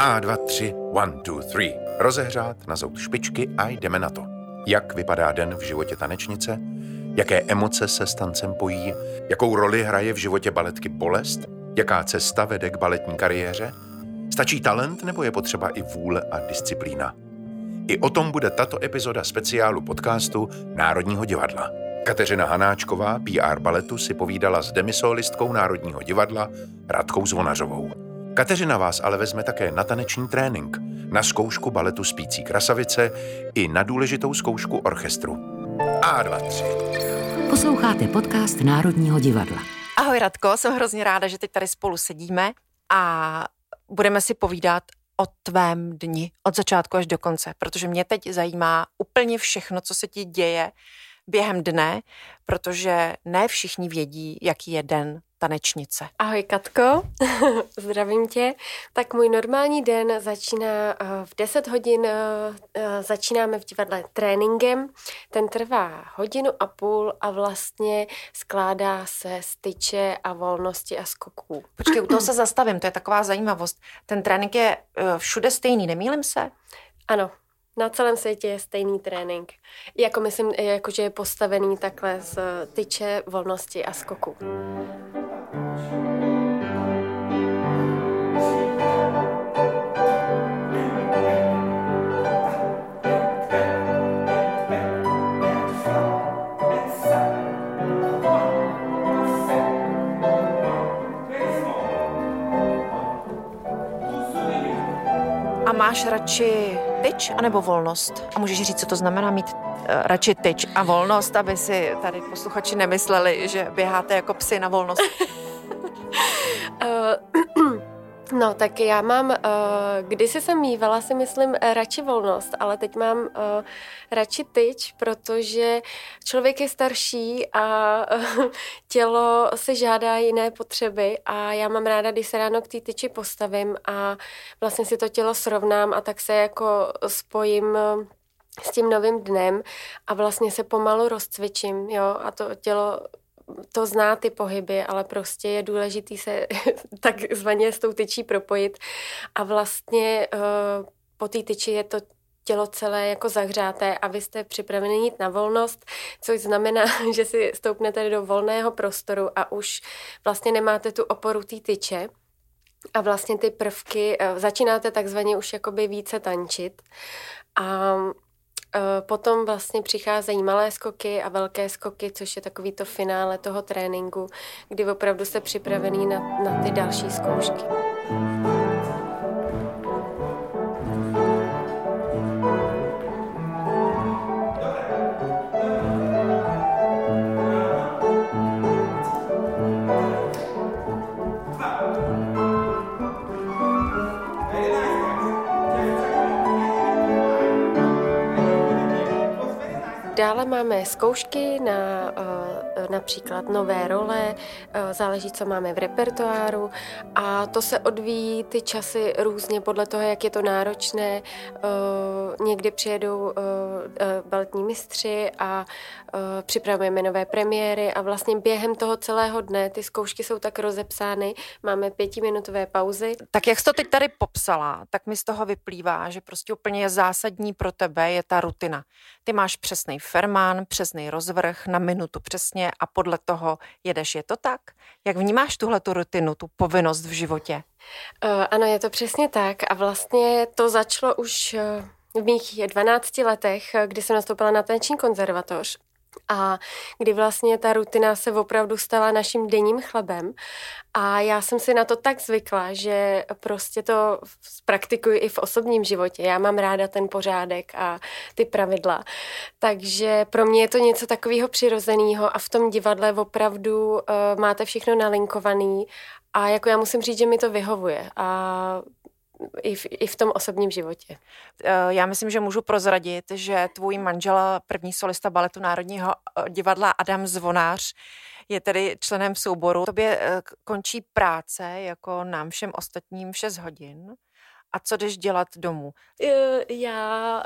A, dva, tři, one, two, three. Rozehřát, nazout špičky a jdeme na to. Jak vypadá den v životě tanečnice? Jaké emoce se s tancem pojí? Jakou roli hraje v životě baletky bolest? Jaká cesta vede k baletní kariéře? Stačí talent nebo je potřeba i vůle a disciplína? I o tom bude tato epizoda speciálu podcastu Národního divadla. Kateřina Hanáčková, PR baletu, si povídala s demisolistkou Národního divadla Radkou Zvonařovou. Kateřina vás ale vezme také na taneční trénink, na zkoušku baletu Spící krasavice i na důležitou zkoušku orchestru. A2, 3. Posloucháte podcast Národního divadla. Ahoj Radko, jsem hrozně ráda, že teď tady spolu sedíme a budeme si povídat o tvém dni od začátku až do konce, protože mě teď zajímá úplně všechno, co se ti děje během dne, protože ne všichni vědí, jaký je den tanečnice. Ahoj Katko, zdravím tě. Tak můj normální den začíná eh, v 10 hodin, eh, eh, začínáme v divadle tréninkem. Ten trvá hodinu a půl a vlastně skládá se z tyče a volnosti a skoků. Počkej, u toho se zastavím, to je taková zajímavost. Ten trénink je všude stejný, nemýlim se? Ano, na celém světě je stejný trénink. Jako myslím, jako že je postavený takhle z tyče, volnosti a skoku. A máš radši tyč anebo volnost? A můžeš říct, co to znamená mít uh, radši tyč a volnost, aby si tady posluchači nemysleli, že běháte jako psy na volnost. No, tak já mám, uh, kdysi jsem mývala si myslím radši volnost, ale teď mám uh, radši tyč, protože člověk je starší a tělo se žádá jiné potřeby a já mám ráda, když se ráno k té tyči postavím a vlastně si to tělo srovnám a tak se jako spojím s tím novým dnem a vlastně se pomalu rozcvičím, jo, a to tělo to zná ty pohyby, ale prostě je důležitý se takzvaně s tou tyčí propojit. A vlastně uh, po té tyči je to tělo celé jako zahřáté a vy jste připraveni jít na volnost, což znamená, že si stoupnete do volného prostoru a už vlastně nemáte tu oporu té tyče. A vlastně ty prvky, uh, začínáte takzvaně už jakoby více tančit. A Eh, potom vlastně přicházejí malé skoky a velké skoky, což je takový to finále toho tréninku, kdy opravdu jste připravený na, na ty další zkoušky. Dále máme zkoušky na uh, například nové role, uh, záleží, co máme v repertoáru a to se odvíjí ty časy různě podle toho, jak je to náročné. Uh, někdy přijedou baletní mistři a připravujeme nové premiéry a vlastně během toho celého dne ty zkoušky jsou tak rozepsány, máme pětiminutové pauzy. Tak jak jsi to teď tady popsala, tak mi z toho vyplývá, že prostě úplně je zásadní pro tebe je ta rutina. Ty máš přesný fermán, přesný rozvrh na minutu přesně a podle toho jedeš. Je to tak? Jak vnímáš tuhle tu rutinu, tu povinnost v životě? Uh, ano, je to přesně tak a vlastně to začalo už uh, v mých 12 letech, kdy jsem nastoupila na taneční konzervatoř a kdy vlastně ta rutina se opravdu stala naším denním chlebem a já jsem si na to tak zvykla, že prostě to praktikuji i v osobním životě. Já mám ráda ten pořádek a ty pravidla. Takže pro mě je to něco takového přirozeného a v tom divadle opravdu uh, máte všechno nalinkovaný a jako já musím říct, že mi to vyhovuje a i v, i v tom osobním životě. Eh, já myslím, že můžu prozradit, že tvůj manžel, první solista baletu Národního eh, divadla Adam Zvonář, je tedy členem souboru. Tobě eh, končí práce, jako nám všem ostatním, 6 hodin. A co jdeš dělat domů? Já,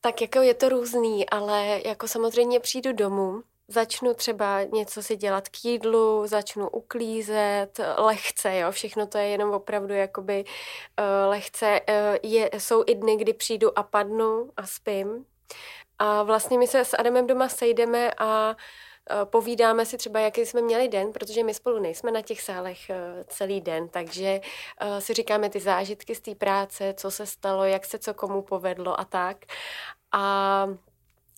tak jako je to různý, ale jako samozřejmě přijdu domů, začnu třeba něco si dělat k jídlu, začnu uklízet, lehce, jo, všechno to je jenom opravdu jakoby uh, lehce. Uh, je, jsou i dny, kdy přijdu a padnu a spím. A vlastně my se s Adamem doma sejdeme a povídáme si třeba, jaký jsme měli den, protože my spolu nejsme na těch sálech celý den, takže si říkáme ty zážitky z té práce, co se stalo, jak se co komu povedlo a tak. A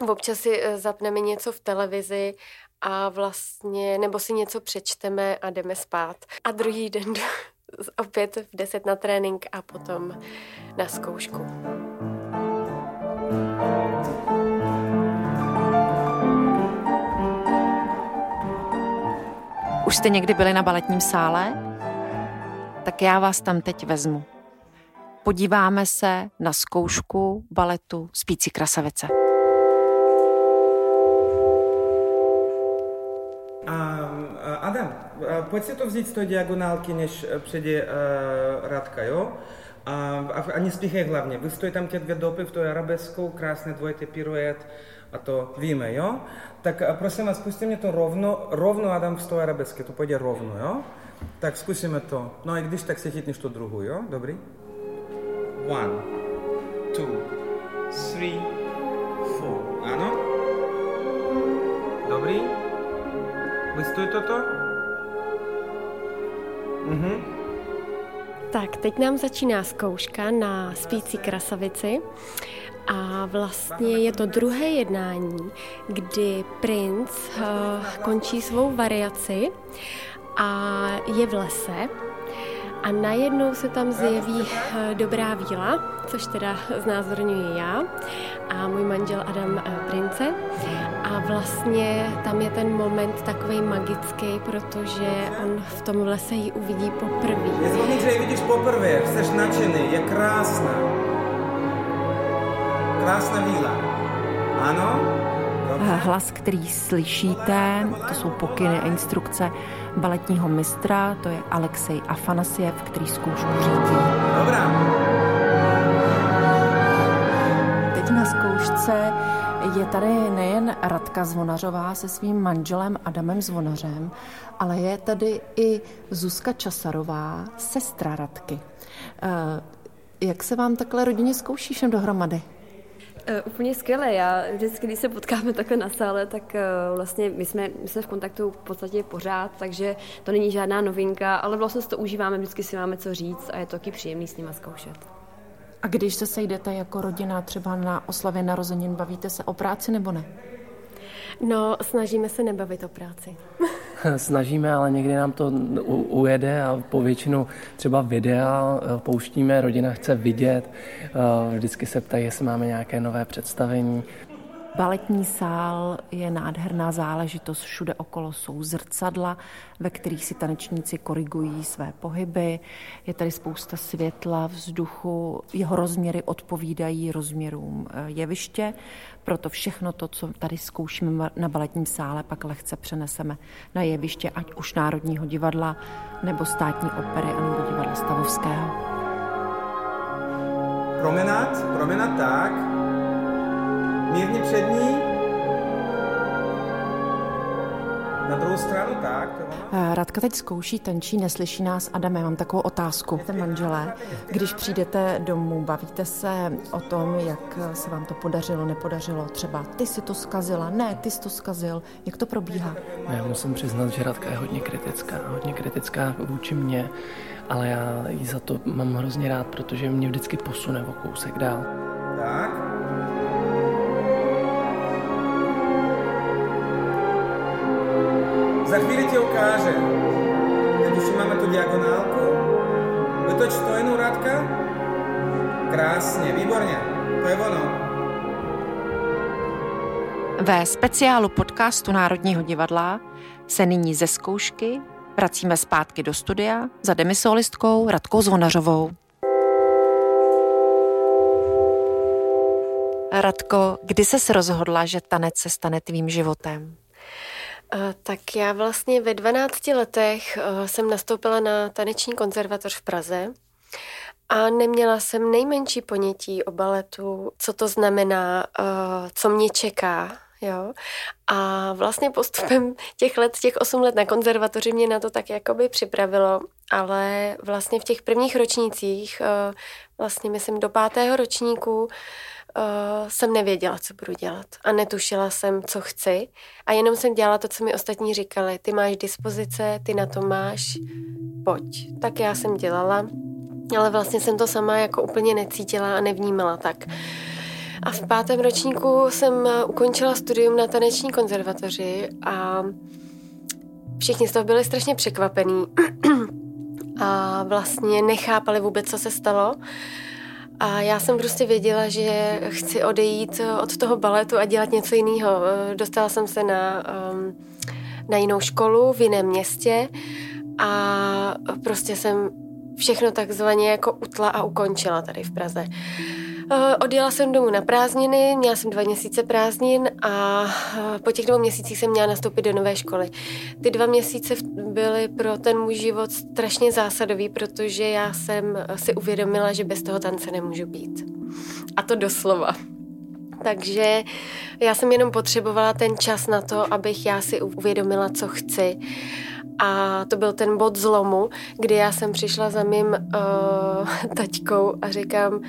občas si eh, zapneme něco v televizi a vlastně, nebo si něco přečteme a jdeme spát. A druhý den opět v 10 na trénink a potom na zkoušku. Už jste někdy byli na baletním sále? Tak já vás tam teď vezmu. Podíváme se na zkoušku baletu Spící krasavice. Eh, pojďte to vzít z toho diagonálky, než eh, přijde uh, Radka, jo? A, a, a nespíchej hlavně, vystoj tam ty dvě dopy v tu arabeskou, krásné dvojité piruet, a to víme, jo? Tak prosím vás, pusťte mě to rovno, rovno Adam z toho arabesky, to půjde rovno, jo? Tak zkusíme to. No a když tak se chytneš tu druhou, jo? Dobrý? One, two, three, four. Ano? Dobrý? Vystoj toto? Mhm. Tak, teď nám začíná zkouška na spící krasavici. A vlastně je to druhé jednání, kdy princ uh, končí svou variaci a je v lese. A najednou se tam zjeví uh, dobrá víla, což teda znázorňuji já a můj manžel Adam uh, Prince a vlastně tam je ten moment takový magický, protože on v tom lese ji uvidí poprvé. Je zvonit, že ji vidíš poprvé, jsi nadšený, je krásná. Krásná víla. Ano? Dobře. Hlas, který slyšíte, to jsou pokyny a instrukce baletního mistra, to je Alexej Afanasiev, který zkoušku řídí. Dobrá. Teď na zkoušce je tady nejen Radka Zvonařová se svým manželem Adamem Zvonařem, ale je tady i Zuzka Časarová, sestra Radky. Eh, jak se vám takhle rodině zkouší všem dohromady? Uh, úplně skvěle. Já vždycky, když se potkáme takhle na sále, tak uh, vlastně my jsme, my jsme v kontaktu v podstatě pořád, takže to není žádná novinka, ale vlastně to užíváme, vždycky si máme co říct a je to taky příjemný s nima zkoušet. A když se sejdete jako rodina třeba na oslavě narozenin, bavíte se o práci nebo ne? No, snažíme se nebavit o práci. Snažíme, ale někdy nám to ujede a po většinu třeba videa eh, pouštíme, rodina chce vidět, eh, vždycky se ptají, jestli máme nějaké nové představení. Baletní sál je nádherná záležitost, všude okolo jsou zrcadla, ve kterých si tanečníci korigují své pohyby. Je tady spousta světla, vzduchu, jeho rozměry odpovídají rozměrům eh, jeviště, proto všechno to, co tady zkoušíme na baletním sále, pak lehce přeneseme na jeviště, ať už Národního divadla, nebo státní opery, nebo divadla Stavovského. Promenát, promenát tak, mírně přední, na druhou stranu, tak. Eh, Radka teď zkouší, tenčí, neslyší nás. Adame, mám takovou otázku. Jste manželé, když přijdete domů, bavíte se o tom, jak se vám to podařilo, nepodařilo. Třeba ty si to skazila, ne, ty jsi to skazil. Jak to probíhá? Já musím přiznat, že Radka je hodně kritická. Hodně kritická vůči mně, ale já ji za to mám hrozně rád, protože mě vždycky posune o kousek dál. Tak. Za chvíli ti ukáže. Teď už máme tu diagonálku. Vytoč to jenom Radka. Krásně, výborně. To je ono. Ve speciálu podcastu Národního divadla se nyní ze zkoušky vracíme zpátky do studia za demisolistkou Radkou Zvonařovou. Radko, kdy se rozhodla, že tanec se stane tvým životem? Tak já vlastně ve 12 letech eh, jsem nastoupila na taneční konzervatoř v Praze a neměla jsem nejmenší ponětí o baletu, co to znamená, eh, co mě čeká. Jo. A vlastně postupem těch let, těch osm let na konzervatoři mě na to tak jakoby připravilo, ale vlastně v těch prvních ročnících, eh, vlastně myslím do pátého ročníku, uh, jsem nevěděla, co budu dělat a netušila jsem, co chci a jenom jsem dělala to, co mi ostatní říkali. Ty máš dispozice, ty na to máš, pojď. Tak já jsem dělala, ale vlastně jsem to sama jako úplně necítila a nevnímala tak. A v pátém ročníku jsem eh, ukončila studium na taneční konzervatoři a všichni z toho byli strašně překvapení a vlastně nechápali vůbec, co se stalo. A já jsem prostě věděla, že chci odejít od toho baletu a dělat něco jiného. Dostala jsem se na, um, na jinou školu v jiném městě a prostě jsem všechno takzvaně jako utla a ukončila tady v Praze. Eh, odjela jsem domů na prázdniny, měla jsem dva měsíce prázdnin a eh, po těch dvou měsících jsem měla nastoupit do nové školy. Ty dva měsíce byly pro ten můj život strašně zásadový, protože já jsem si uvědomila, že bez toho tance nemůžu být. A to doslova. Takže já jsem jenom potřebovala ten čas na to, abych já si uvědomila, co chci. A to byl ten bod zlomu, kdy já jsem přišla za mým uh, taťkou a říkám,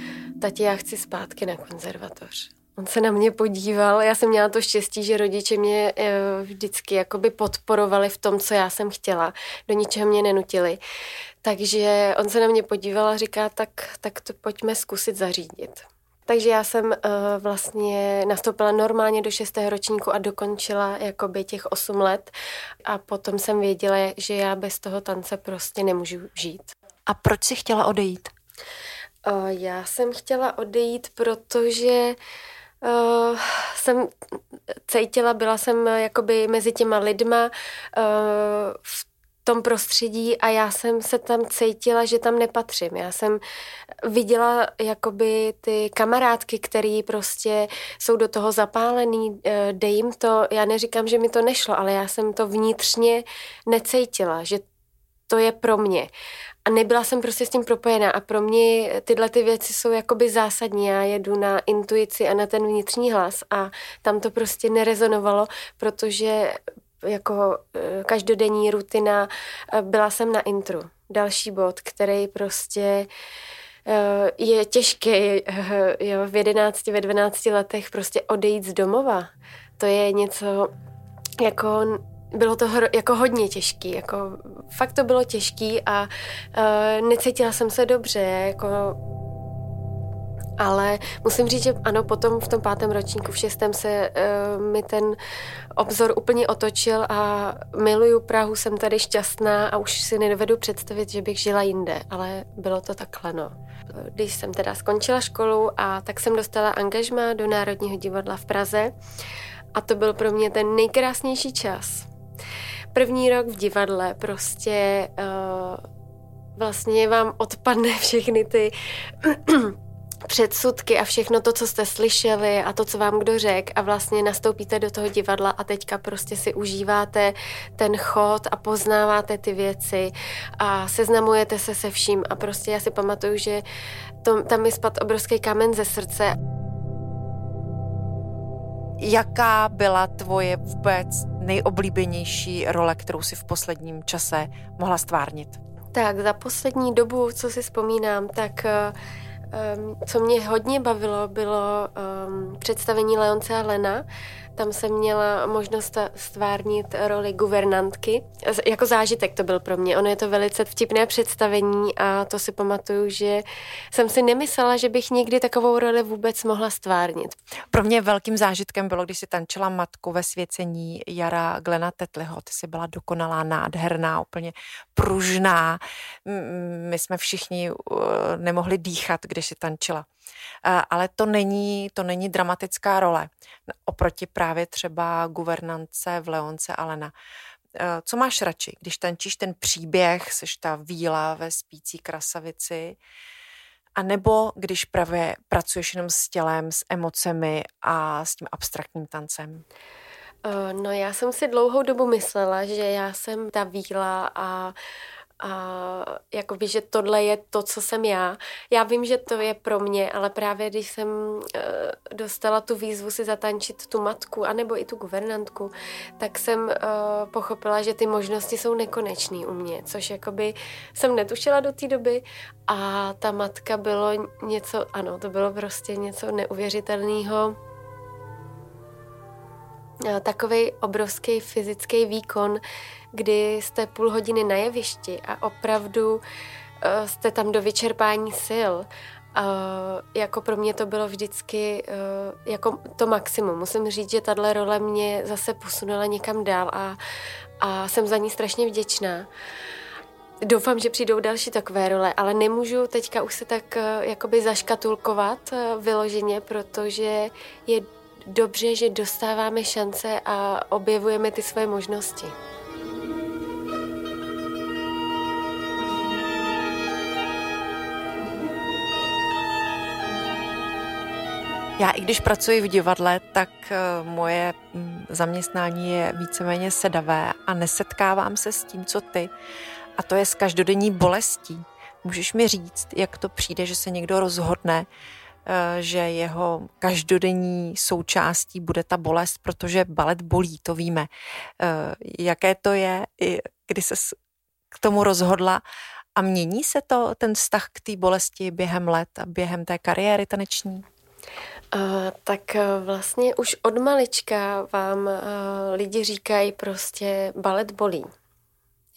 tati, já chci zpátky na konzervatoř. On se na mě podíval, já jsem měla to štěstí, že rodiče mě uh, vždycky jakoby podporovali v tom, co já jsem chtěla. Do ničeho mě nenutili. Takže on se na mě podíval a říká, tak, tak to pojďme zkusit zařídit. Takže já jsem uh, vlastně nastoupila normálně do šestého ročníku a dokončila jakoby těch osm let a potom jsem věděla, že já bez toho tance prostě nemůžu žít. A proč si chtěla odejít? Uh, já jsem chtěla odejít, protože uh, jsem cítila, byla jsem jakoby mezi těma lidma uh, v tom prostředí a já jsem se tam cítila, že tam nepatřím. Já jsem viděla jakoby ty kamarádky, který prostě jsou do toho zapálený, eh, dej jim to, já neříkám, že mi to nešlo, ale já jsem to vnitřně necítila, že to je pro mě. A nebyla jsem prostě s tím propojená a pro mě tyhle ty věci jsou jakoby zásadní. Já jedu na intuici a na ten vnitřní hlas a tam to prostě nerezonovalo, protože jako eh, každodenní rutina. Eh, byla jsem na intru. Další bod, který prostě eh, je těžké jo, v 11, ve 12 letech prostě odejít z domova. To je něco jako bylo to hro, jako hodně těžký, jako fakt to bylo těžký a uh, necítila jsem se dobře, jako ale musím říct, že ano, potom v tom pátém ročníku, v šestém se uh, mi ten obzor úplně otočil a miluju Prahu, jsem tady šťastná a už si nedovedu představit, že bych žila jinde, ale bylo to takhle, no. Když jsem teda skončila školu a tak jsem dostala angažma do Národního divadla v Praze a to byl pro mě ten nejkrásnější čas. První rok v divadle prostě uh, vlastně vám odpadne všechny ty předsudky a všechno to, co jste slyšeli a to, co vám kdo řekl a vlastně nastoupíte do toho divadla a teďka prostě si užíváte ten chod a poznáváte ty věci a seznamujete se se vším a prostě já si pamatuju, že to, tam mi spad obrovský kámen ze srdce. Jaká byla tvoje vůbec nejoblíbenější role, kterou si v posledním čase mohla stvárnit? Tak za poslední dobu, co si vzpomínám, tak Um, co mě hodně bavilo, bylo um, představení Leonce a Lena. Tam jsem měla možnost stvárnit roli guvernantky. Jako zážitek to byl pro mě. Ono je to velice vtipné představení a to si pamatuju, že jsem si nemyslela, že bych někdy takovou roli vůbec mohla stvárnit. Pro mě velkým zážitkem bylo, když si tančila matku ve svěcení Jara Glena Tetliho. Ty jsi byla dokonalá, nádherná, úplně pružná. My jsme všichni uh, nemohli dýchat, když si tančila. Ale to není, to není dramatická role. Oproti právě třeba guvernance v Leonce Alena. Co máš radši, když tančíš ten příběh, seš ta víla ve spící krasavici, a nebo když právě pracuješ jenom s tělem, s emocemi a s tím abstraktním tancem? No já jsem si dlouhou dobu myslela, že já jsem ta víla a a jakoby, že tohle je to, co jsem já. Já vím, že to je pro mě, ale právě když jsem uh, dostala tu výzvu si zatančit tu matku, anebo i tu guvernantku, tak jsem uh, pochopila, že ty možnosti jsou nekonečné u mě, což jakoby jsem netušila do té doby a ta matka bylo něco, ano, to bylo prostě něco neuvěřitelného takový obrovský fyzický výkon, kdy jste půl hodiny na jevišti a opravdu eh, jste tam do vyčerpání sil. Uh, jako pro mě to bylo vždycky jako to maximum. Musím říct, že tahle role mě zase posunula někam dál a, a jsem za ní strašně vděčná. Doufám, že přijdou další takové role, ale nemůžu teďka už se tak jakoby zaškatulkovat vyloženě, protože je dobře, že dostáváme šance a objevujeme ty své možnosti. Já i když pracuji v divadle, tak eh, moje mm, zaměstnání je víceméně sedavé a nesetkávám se s tím, co ty. A to je s každodenní bolestí. Můžeš mi říct, jak to přijde, že se někdo rozhodne, že jeho každodenní součástí bude ta bolest, protože balet bolí, to víme. Eh, jaké to je, kdy se k tomu rozhodla a mění se to, ten vztah k té bolesti během let a během té kariéry taneční? Uh, tak vlastně už od malička vám uh, lidi říkají prostě balet bolí.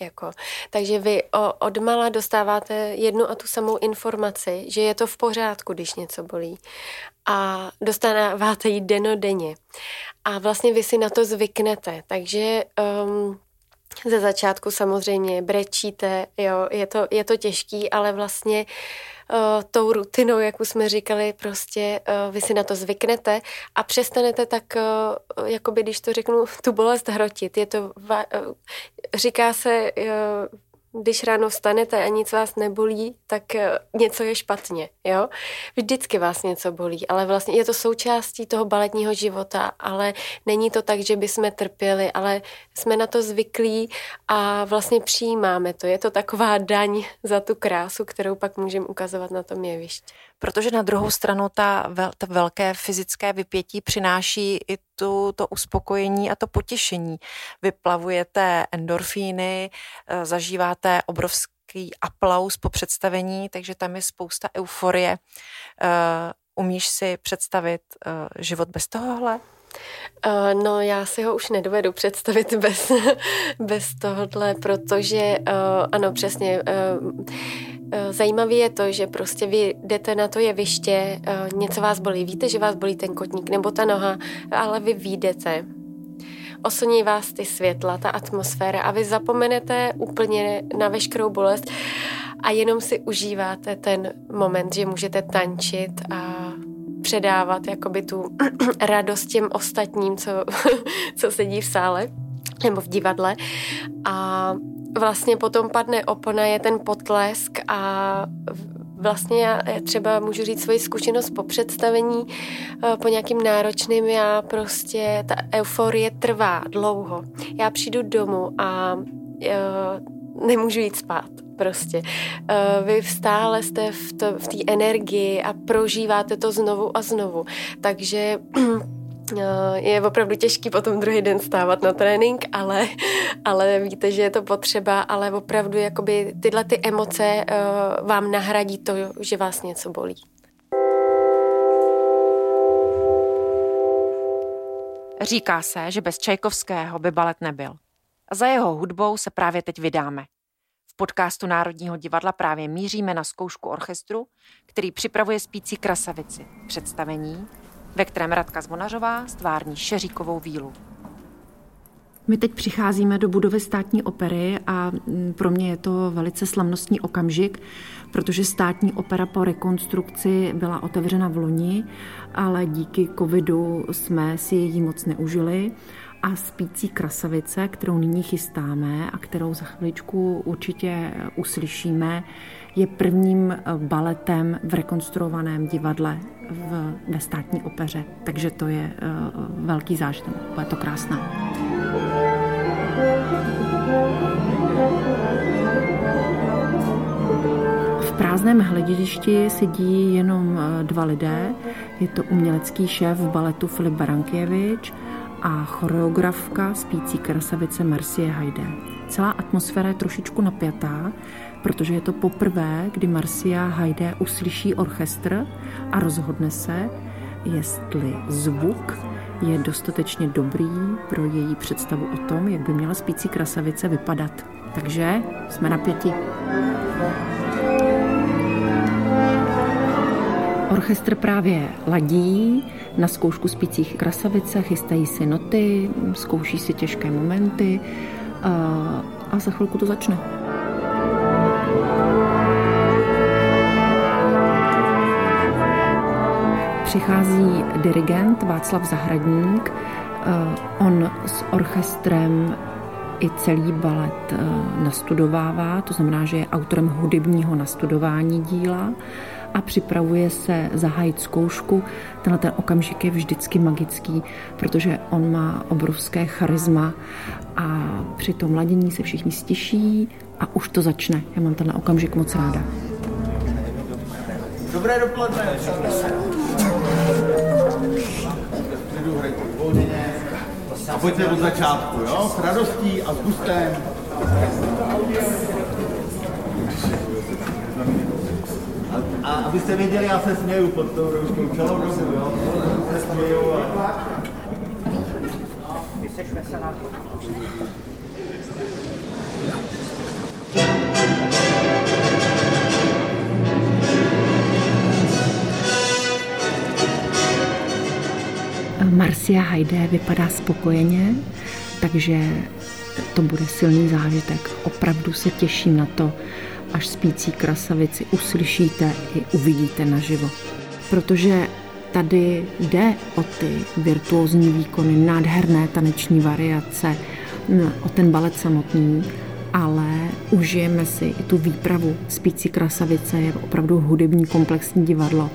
Jako. Takže vy o, od mala dostáváte jednu a tu samou informaci, že je to v pořádku, když něco bolí. A dostáváte ji denodenně. A vlastně vy si na to zvyknete. Takže um, ze začátku samozřejmě brečíte, jo, je to, je to těžký, ale vlastně uh, tou rutinou, jak už jsme říkali, prostě uh, vy si na to zvyknete a přestanete tak, uh, jakoby když to řeknu, tu bolest hrotit. Je to, uh, říká se, uh, když ráno vstanete a nic vás nebolí, tak eh, něco je špatně, jo? Vždycky vás něco bolí, ale vlastně je to součástí toho baletního života, ale není to tak, že bychom trpěli, ale jsme na to zvyklí a vlastně přijímáme to. Je to taková daň za tu krásu, kterou pak můžeme ukazovat na tom jevišti protože na druhou stranu ta, vel, ta velké fyzické vypětí přináší i tu, to uspokojení a to potěšení. Vyplavujete endorfíny, eh, zažíváte obrovský aplaus po představení, takže tam je spousta euforie. Eh, umíš si představit eh, život bez tohohle? Uh, no, já si ho už nedovedu představit bez, bez tohohle, protože uh, ano, přesně. Uh, Zajímavé je to, že prostě vy jdete na to jeviště, něco vás bolí, víte, že vás bolí ten kotník nebo ta noha, ale vy výjdete. Oslní vás ty světla, ta atmosféra a vy zapomenete úplně na veškerou bolest a jenom si užíváte ten moment, že můžete tančit a předávat jakoby tu radost těm ostatním, co, co sedí v sále nebo v divadle. A vlastně potom padne opona, je ten potlesk a vlastně já třeba můžu říct svoji zkušenost po představení, eh, po nějakým náročným, já prostě, ta euforie trvá dlouho. Já přijdu domů a uh, nemůžu jít spát prostě. Uh, vy stále jste v, té energii a prožíváte to znovu a znovu. Takže Eh, je opravdu těžký potom druhý den stávat na trénink, ale, ale víte, že je to potřeba, ale opravdu jakoby tyhle ty emoce uh, vám nahradí to, že vás něco bolí. Říká se, že bez Čajkovského by balet nebyl. A za jeho hudbou se právě teď vydáme. Podcastu Národního divadla právě míříme na zkoušku orchestru, který připravuje spící krasavici. Představení, ve kterém Radka Zvonařová stvární Šeříkovou vílu. My teď přicházíme do budovy státní opery a mm, pro mě je to velice slavnostní okamžik, protože státní opera po rekonstrukci byla otevřena v loni, ale díky covidu jsme si ji moc neužili a spící krasavice, kterou nyní chystáme a kterou za chviličku určitě uslyšíme, je prvním baletem v rekonstruovaném divadle v, ve státní opeře. Takže to je uh, velký zážitek. Je to krásné. you prázdném hledišti sedí jenom eh, dva lidé. Je to umělecký šéf baletu Filip Barankěvič a choreografka spící krasavice Marcie Hajde. Celá atmosféra je trošičku napjatá, protože je to poprvé, kdy Marcia Hajde uslyší orchestr a rozhodne se, jestli zvuk je dostatečně dobrý pro její představu o tom, jak by měla spící krasavice vypadat. Takže jsme na pěti. Orchestr právě ladí na zkoušku spících krasavice, chystají si noty, zkouší si těžké momenty a, a za chvilku to začne. Přichází dirigent Václav Zahradník. On s orchestrem i celý balet nastudovává, to znamená, že je autorem hudebního nastudování díla a připravuje se zahájit zkoušku. Tenhle ten okamžik je vždycky magický, protože on má obrovské charisma a při tom ladění se všichni stiší a už to začne. Já mám tenhle okamžik moc ráda. Dobré dopoledne. A pojďte od začátku, jo? S radostí a s gustem. A, abyste věděli, já se směju pod tou rouškou dobu, jo? Se směju a... Vysečme se na to. Marcia Hajde vypadá spokojeně, takže to bude silný zážitek. Opravdu se těším na to, až spící krasavici uslyšíte i uvidíte naživo. Protože tady jde o ty virtuózní výkony, nádherné taneční variace, o ten balet samotný, ale užijeme si i tu výpravu. Spící krasavice je opravdu hudební komplexní divadlo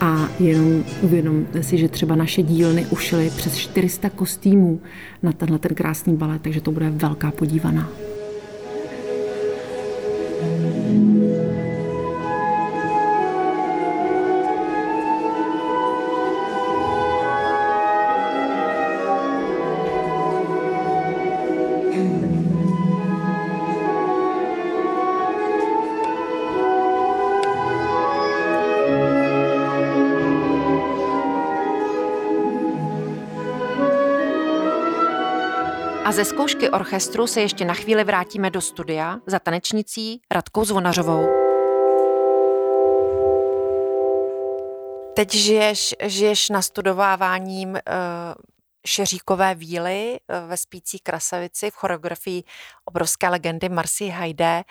a jenom uvědomte si, že třeba naše dílny ušily přes 400 kostýmů na tenhle ten krásný balet, takže to bude velká podívaná. A ze zkoušky orchestru se ještě na chvíli vrátíme do studia za tanečnicí Radkou Zvonařovou. Teď žiješ, žiješ nastudováváním uh, Šeříkové víly uh, ve Spící krasavici v choreografii obrovské legendy Marcy Hajdé.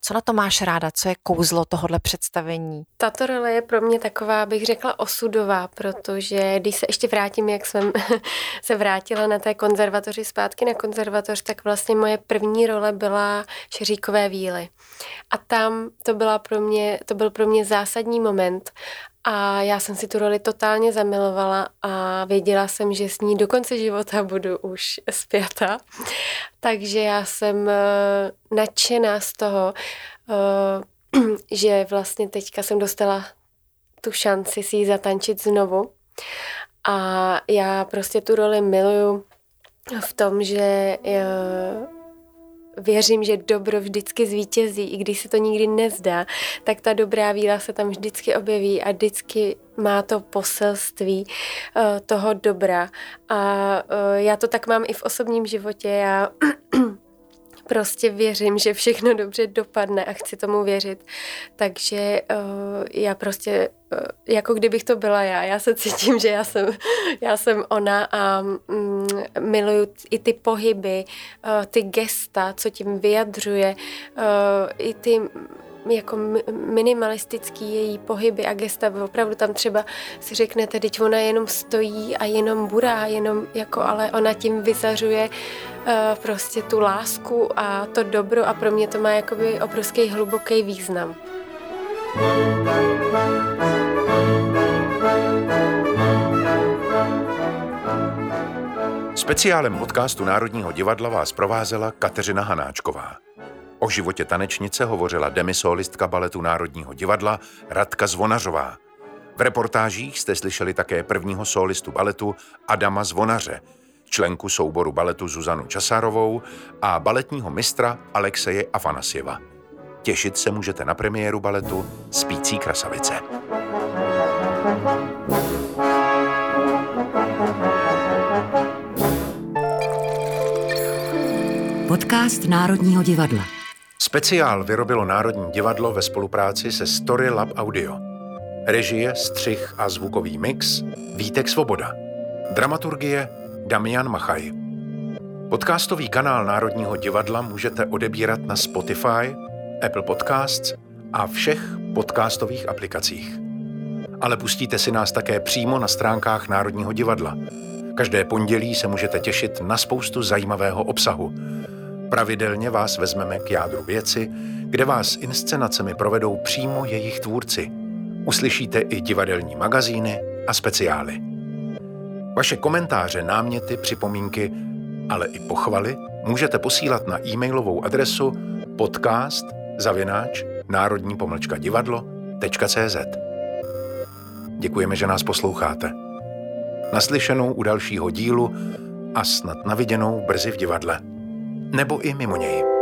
Co na to máš ráda? Co je kouzlo tohohle představení? Tato role je pro mě taková, bych řekla, osudová, protože když se ještě vrátím, jak jsem se vrátila na té konzervatoři zpátky na konzervatoř, tak vlastně moje první role byla Šeříkové víly. A tam to, byla pro mě, to byl pro mě zásadní moment a já jsem si tu roli totálně zamilovala a věděla jsem, že s ní do konce života budu už zpěta. Takže já jsem eh, nadšená z toho, eh, že vlastně teďka jsem dostala tu šanci si ji zatančit znovu. A já prostě tu roli miluju v tom, že eh, věřím, že dobro vždycky zvítězí, i když se to nikdy nezdá, tak ta dobrá víra se tam vždycky objeví a vždycky má to poselství uh, toho dobra. A uh, já to tak mám i v osobním životě. Já prostě věřím, že všechno dobře dopadne a chci tomu věřit. Takže uh, já prostě, uh, jako kdybych to byla já, já se cítím, že já jsem, já jsem ona a um, miluju i ty pohyby, uh, ty gesta, co tím vyjadřuje, uh, i ty jako minimalistický její pohyby a gesta, opravdu tam třeba si řeknete, teď ona jenom stojí a jenom burá, jenom jako, ale ona tím vyzařuje uh, prostě tu lásku a to dobro a pro mě to má jakoby obrovský hluboký význam. Speciálem podcastu Národního divadla vás provázela Kateřina Hanáčková. O životě tanečnice hovořila demisolistka baletu Národního divadla Radka Zvonařová. V reportážích jste slyšeli také prvního solistu baletu Adama Zvonaře, členku souboru baletu Zuzanu Časárovou a baletního mistra Alexeje Afanasjeva. Těšit se můžete na premiéru baletu Spící krasavice. Podcast Národního divadla. Speciál vyrobilo Národní divadlo ve spolupráci se Story Lab Audio. Režie, střih a zvukový mix Vítek Svoboda. Dramaturgie Damian Machaj. Podcastový kanál Národního divadla můžete odebírat na Spotify, Apple Podcasts a všech podcastových aplikacích. Ale pustíte si nás také přímo na stránkách Národního divadla. Každé pondělí se můžete těšit na spoustu zajímavého obsahu. Pravidelně vás vezmeme k jádru věci, kde vás inscenacemi provedou přímo jejich tvůrci. Uslyšíte i divadelní magazíny a speciály. Vaše komentáře, náměty, připomínky, ale i pochvaly můžete posílat na e-mailovou adresu podcast zavináč národní pomlčka divadlo.cz Děkujeme, že nás posloucháte. Naslyšenou u dalšího dílu a snad naviděnou brzy v divadle. Nebo i mimo něj.